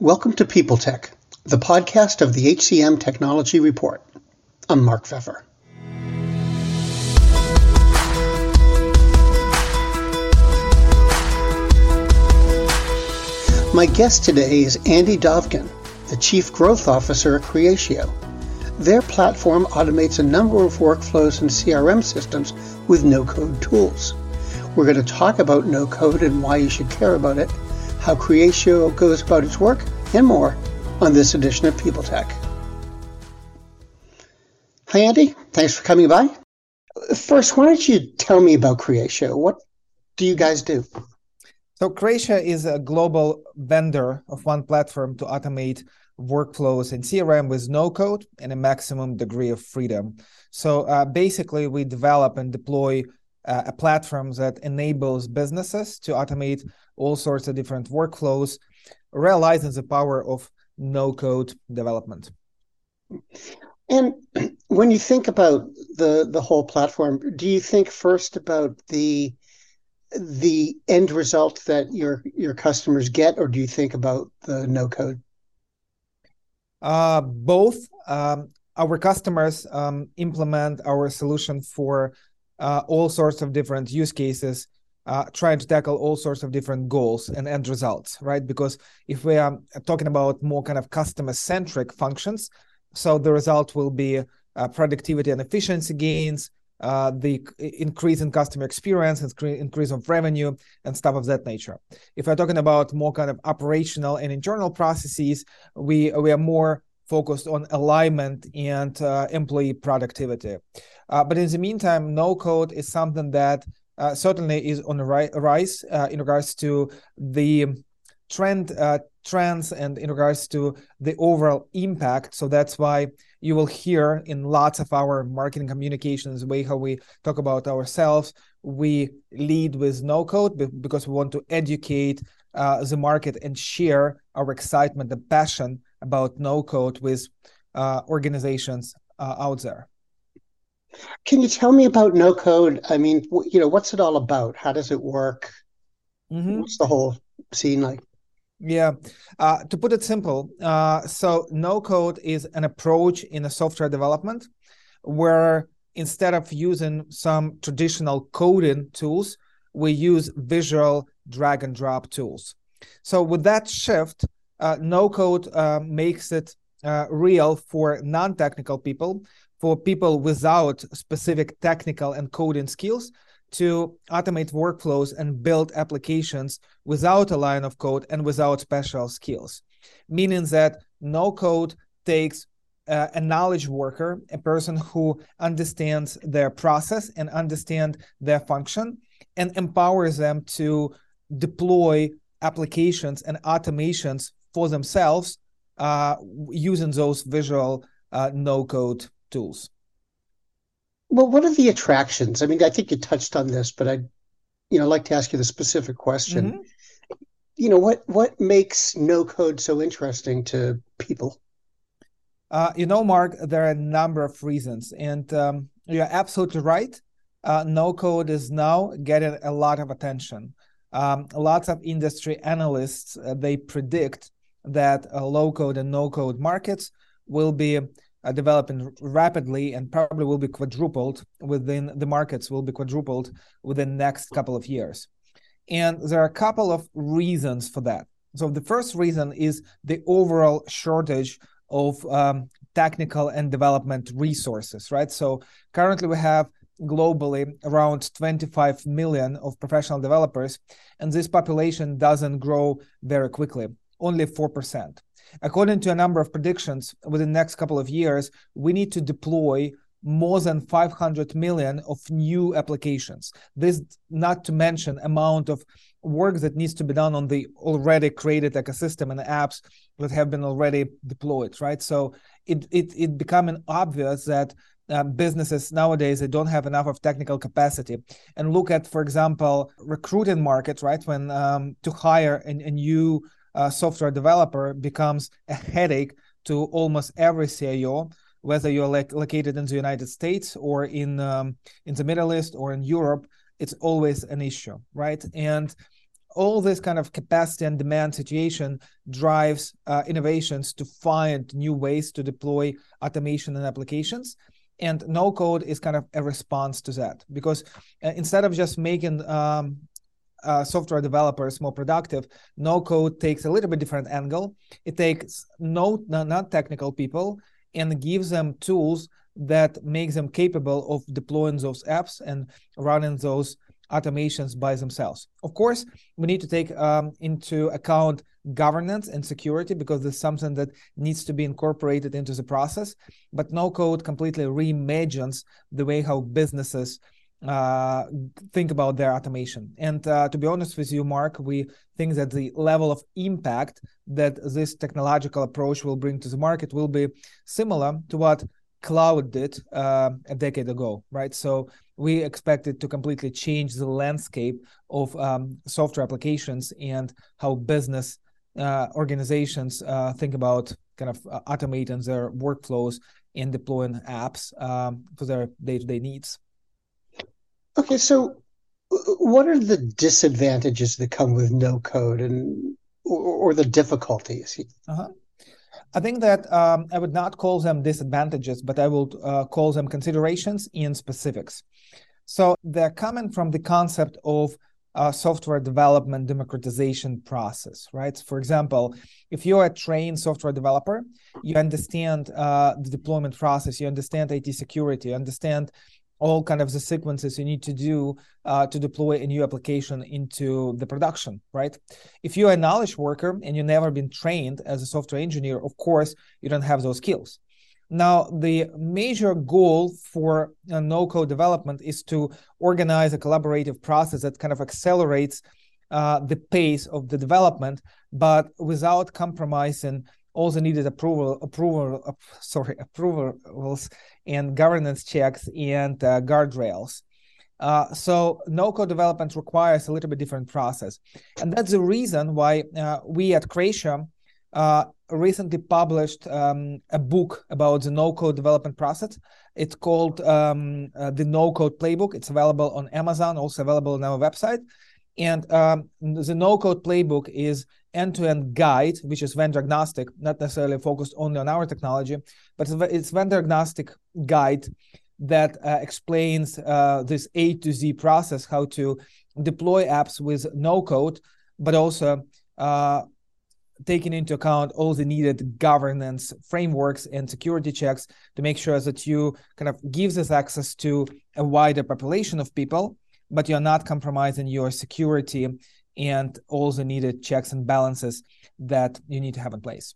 Welcome to People Tech, the podcast of the HCM Technology Report. I'm Mark Feffer. My guest today is Andy Dovkin, the Chief Growth Officer at Creatio. Their platform automates a number of workflows and CRM systems with no code tools. We're going to talk about no code and why you should care about it, how Creatio goes about its work, and more on this edition of People Tech. Hi, Andy. Thanks for coming by. First, why don't you tell me about Creatio? What do you guys do? So, Creatio is a global vendor of one platform to automate workflows in CRM with no code and a maximum degree of freedom. So, uh, basically, we develop and deploy uh, a platform that enables businesses to automate all sorts of different workflows, realizing the power of no code development. And when you think about the the whole platform, do you think first about the the end result that your your customers get, or do you think about the no code? Uh, both. Um, our customers um, implement our solution for uh, all sorts of different use cases, uh, trying to tackle all sorts of different goals and end results, right? Because if we are talking about more kind of customer centric functions, so the result will be uh, productivity and efficiency gains, uh, the increase in customer experience, increase of revenue, and stuff of that nature. If we're talking about more kind of operational and internal processes, we we are more focused on alignment and uh, employee productivity. Uh, but in the meantime, no code is something that uh, certainly is on the ri- rise uh, in regards to the trend uh, trends and in regards to the overall impact. So that's why you will hear in lots of our marketing communications way how we talk about ourselves. We lead with no code because we want to educate uh, the market and share our excitement, the passion about no code with uh, organizations uh, out there. Can you tell me about no code? I mean, you know, what's it all about? How does it work? Mm-hmm. What's the whole scene like? Yeah, uh, to put it simple, uh, so no code is an approach in a software development where instead of using some traditional coding tools, we use visual drag and drop tools. So with that shift, no code uh, makes it uh, real for non-technical people, for people without specific technical and coding skills to automate workflows and build applications without a line of code and without special skills. Meaning that no code takes uh, a knowledge worker, a person who understands their process and understand their function and empowers them to deploy applications and automations for themselves uh, using those visual uh, no code tools. Well, what are the attractions? I mean, I think you touched on this, but I'd you know like to ask you the specific question. Mm-hmm. You know what what makes no code so interesting to people? Uh, you know, Mark, there are a number of reasons, and um, you're absolutely right. Uh, no code is now getting a lot of attention. Um, lots of industry analysts uh, they predict that uh, low code and no code markets will be uh, developing rapidly and probably will be quadrupled within the markets will be quadrupled within next couple of years. And there are a couple of reasons for that. So the first reason is the overall shortage of um, technical and development resources right? So currently we have globally around 25 million of professional developers and this population doesn't grow very quickly only 4% According to a number of predictions, within the next couple of years, we need to deploy more than 500 million of new applications. This not to mention amount of work that needs to be done on the already created ecosystem and apps that have been already deployed, right? So it it it becoming obvious that um, businesses nowadays they don't have enough of technical capacity and look at for example recruiting markets right when um, to hire a, a new uh, software developer becomes a headache to almost every CIO, whether you're like located in the United States or in um, in the Middle East or in Europe. It's always an issue, right? And all this kind of capacity and demand situation drives uh, innovations to find new ways to deploy automation and applications and no code is kind of a response to that because uh, instead of just making um, uh, software developers more productive no code takes a little bit different angle it takes no not technical people and gives them tools that makes them capable of deploying those apps and running those automations by themselves. Of course, we need to take um, into account governance and security because there's something that needs to be incorporated into the process. But no code completely reimagines the way how businesses uh, think about their automation. And uh, to be honest with you, Mark, we think that the level of impact that this technological approach will bring to the market will be similar to what cloud did uh, a decade ago, right? So we expect it to completely change the landscape of um, software applications and how business uh, organizations uh, think about kind of automating their workflows and deploying apps um, for their day-to-day needs. Okay, so what are the disadvantages that come with no code and or, or the difficulties? Uh-huh. I think that um, I would not call them disadvantages, but I will uh, call them considerations in specifics. So they're coming from the concept of uh, software development democratization process, right? For example, if you're a trained software developer, you understand uh, the deployment process, you understand IT security, you understand all kind of the sequences you need to do uh, to deploy a new application into the production right? If you're a knowledge worker and you've never been trained as a software engineer of course you don't have those skills. Now the major goal for uh, no code development is to organize a collaborative process that kind of accelerates uh, the pace of the development but without compromising the needed approval approval uh, sorry approvals and governance checks and uh, guardrails. Uh, so no code development requires a little bit different process. And that's the reason why uh, we at Creatio uh, recently published um, a book about the no code development process. It's called um, uh, the no code playbook. It's available on amazon also available on our website. And um, the no code playbook is end-to-end guide, which is vendor agnostic, not necessarily focused only on our technology, but it's vendor agnostic guide that uh, explains uh, this A to Z process, how to deploy apps with no code, but also uh, taking into account all the needed governance frameworks and security checks to make sure that you kind of gives us access to a wider population of people, but you're not compromising your security and all the needed checks and balances that you need to have in place.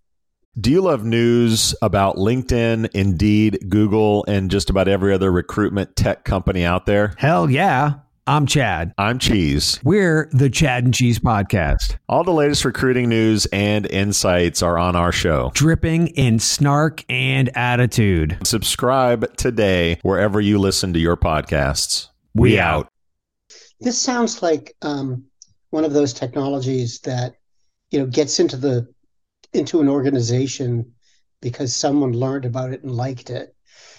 Do you love news about LinkedIn, Indeed, Google, and just about every other recruitment tech company out there? Hell yeah. I'm Chad. I'm Cheese. We're the Chad and Cheese Podcast. All the latest recruiting news and insights are on our show, dripping in snark and attitude. Subscribe today wherever you listen to your podcasts. We, we out. This sounds like um, one of those technologies that you know gets into the into an organization because someone learned about it and liked it.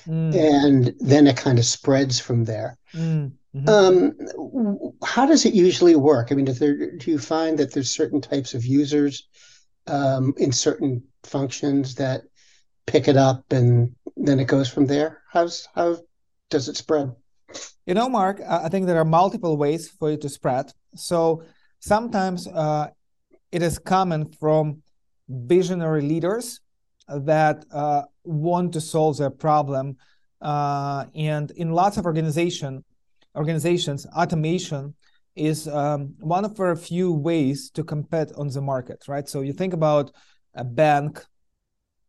Mm. and then it kind of spreads from there. Mm. hmm um, how does it usually work? I mean there, do you find that there's certain types of users um, in certain functions that pick it up and then it goes from there? How's how does it spread? You know mark i think there are multiple ways for it to spread. So sometimes uh, it is common from visionary leaders that uh, want to solve their problem uh, and in lots of organization organizations automation is um, one of a few ways to compete on the market right? So you think about a bank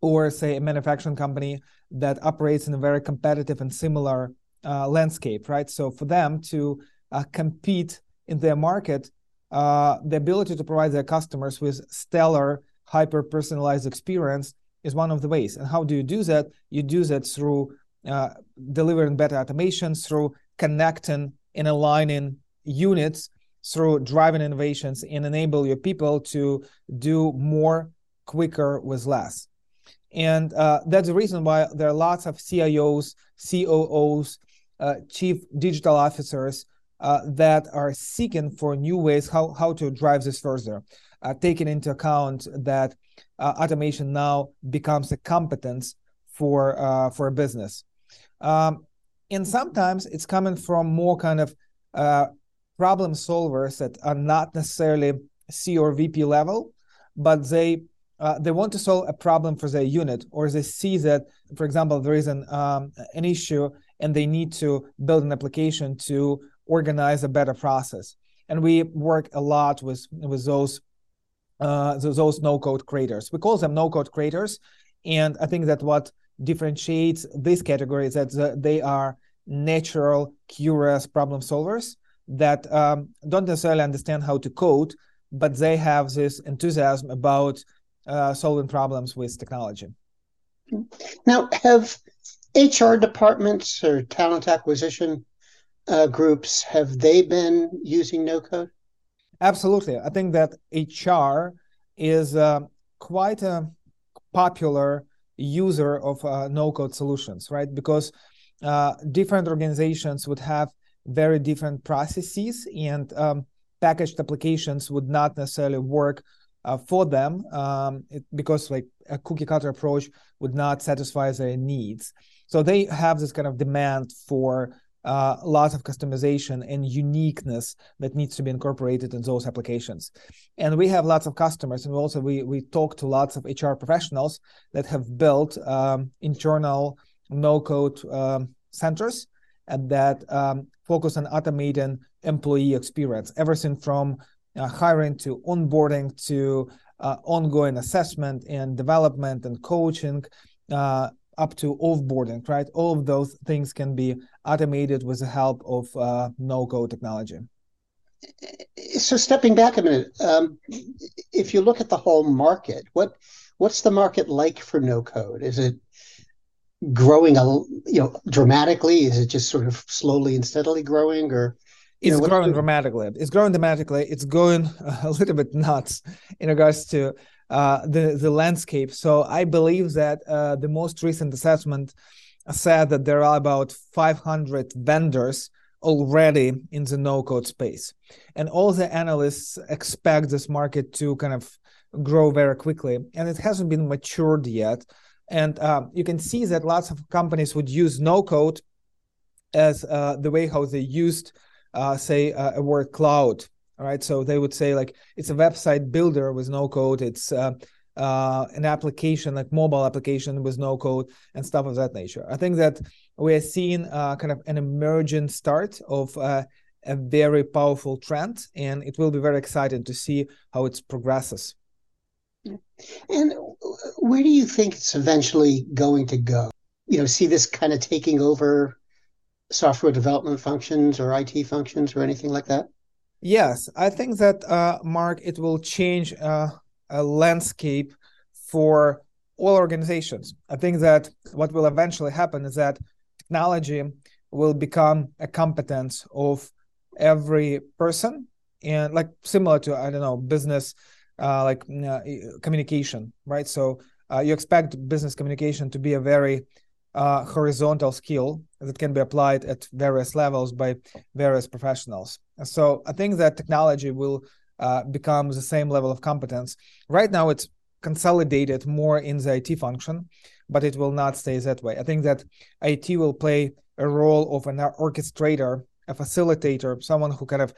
or say a manufacturing company that operates in a very competitive and similar uh, landscape right? So for them to uh, compete in their market uh, the ability to provide their customers with stellar, hyper personalized experience is one of the ways. And how do you do that? You do that through uh, delivering better automations, through connecting and aligning units, through driving innovations, and enable your people to do more quicker with less. And uh, that's the reason why there are lots of CIOs, COOs, uh, chief digital officers uh, that are seeking for new ways how, how to drive this further, uh, taking into account that uh, automation now becomes a competence for uh, for a business. Um, and sometimes it's coming from more kind of uh, problem solvers that are not necessarily C or VP level, but they uh, they want to solve a problem for their unit, or they see that, for example, there is an um, an issue and they need to build an application to organize a better process. And we work a lot with with those uh, those no code creators. We call them no code creators, and I think that what differentiates this category is that they are natural, curious problem solvers that um, don't necessarily understand how to code, but they have this enthusiasm about uh, solving problems with technology. Now, have HR departments or talent acquisition uh, groups have they been using no code? Absolutely, I think that HR is uh, quite a popular user of uh, no code solutions, right? Because uh, different organizations would have very different processes and um, packaged applications would not necessarily work uh, for them um, it, because like a cookie cutter approach would not satisfy their needs. So they have this kind of demand for uh, lots of customization and uniqueness that needs to be incorporated in those applications. And we have lots of customers, and also we we talk to lots of HR professionals that have built um, internal no-code um, centers and that um, focus on automating employee experience, everything from uh, hiring to onboarding to uh, ongoing assessment and development and coaching uh, up to offboarding, right? All of those things can be automated with the help of uh, no-code technology. So, stepping back a minute, um, if you look at the whole market, what what's the market like for no-code? Is it growing a you know dramatically? Is it just sort of slowly and steadily growing, or it's know, growing dramatically. It's growing dramatically. It's going a little bit nuts in regards to uh, the the landscape. So I believe that uh, the most recent assessment said that there are about 500 vendors already in the no code space, and all the analysts expect this market to kind of grow very quickly, and it hasn't been matured yet. And uh, you can see that lots of companies would use no code as uh, the way how they used uh, say uh, a word cloud all right? So they would say like it's a website builder with no code. It's uh, an application like mobile application with no code and stuff of that nature. I think that we are seeing uh, kind of an emergent start of uh, a very powerful trend and it will be very exciting to see how it progresses. And where do you think it's eventually going to go? You know see this kind of taking over software development functions or IT functions or anything like that? Yes, I think that uh, Mark, it will change uh, a landscape for all organizations. I think that what will eventually happen is that technology will become a competence of every person, and like similar to I don't know business, uh, like uh, communication, right? So uh, you expect business communication to be a very uh, horizontal skill that can be applied at various levels by various professionals. So I think that technology will uh, become the same level of competence. Right now, it's consolidated more in the IT function, but it will not stay that way. I think that IT will play a role of an orchestrator, a facilitator, someone who kind of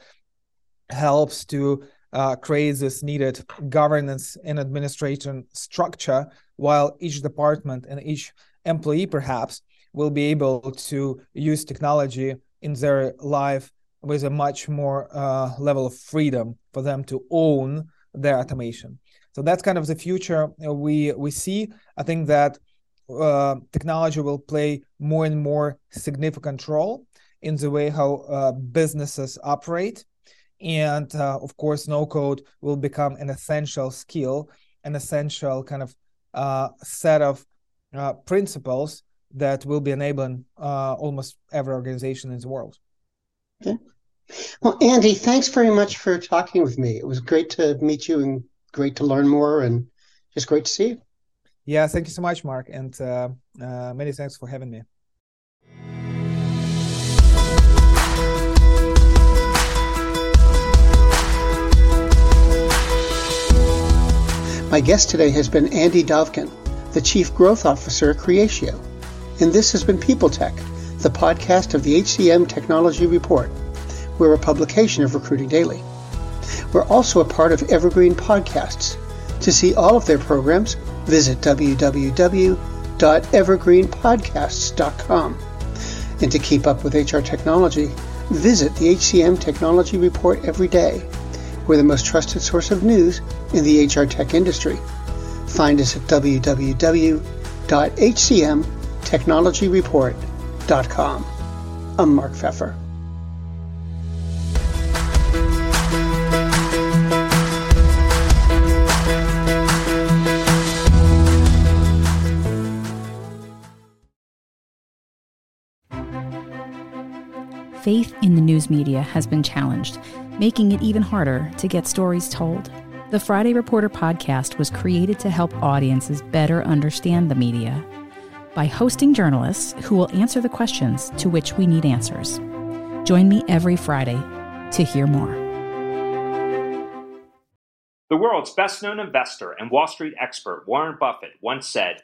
helps to uh, create this needed governance and administration structure, while each department and each employee perhaps will be able to use technology in their life with a much more uh, level of freedom for them to own their automation. So that's kind of the future we we see. I think that uh, technology will play more and more significant role in the way how uh, businesses operate, and uh, of course, no code will become an essential skill, an essential kind of uh, set of uh, principles that will be enabling almost every organization in the world. Okay. Well, Andy, thanks very much for talking with me. It was great to meet you and great to learn more and just great to see you. Yeah, thank you so much, Mark. And uh, uh, many thanks for having me. My guest today has been Andy Dovkin, the Chief Growth Officer at Creatio. And this has been People Tech, the podcast of the HCM Technology Report. We're a publication of Recruiting Daily. We're also a part of Evergreen Podcasts. To see all of their programs, visit www.evergreenpodcasts.com. And to keep up with HR technology, visit the HCM Technology Report every day. We're the most trusted source of news in the HR tech industry. Find us at www.hcmtechnologyreport.com. I'm Mark Feffer. Faith in the news media has been challenged, making it even harder to get stories told. The Friday Reporter podcast was created to help audiences better understand the media by hosting journalists who will answer the questions to which we need answers. Join me every Friday to hear more. The world's best known investor and Wall Street expert, Warren Buffett, once said,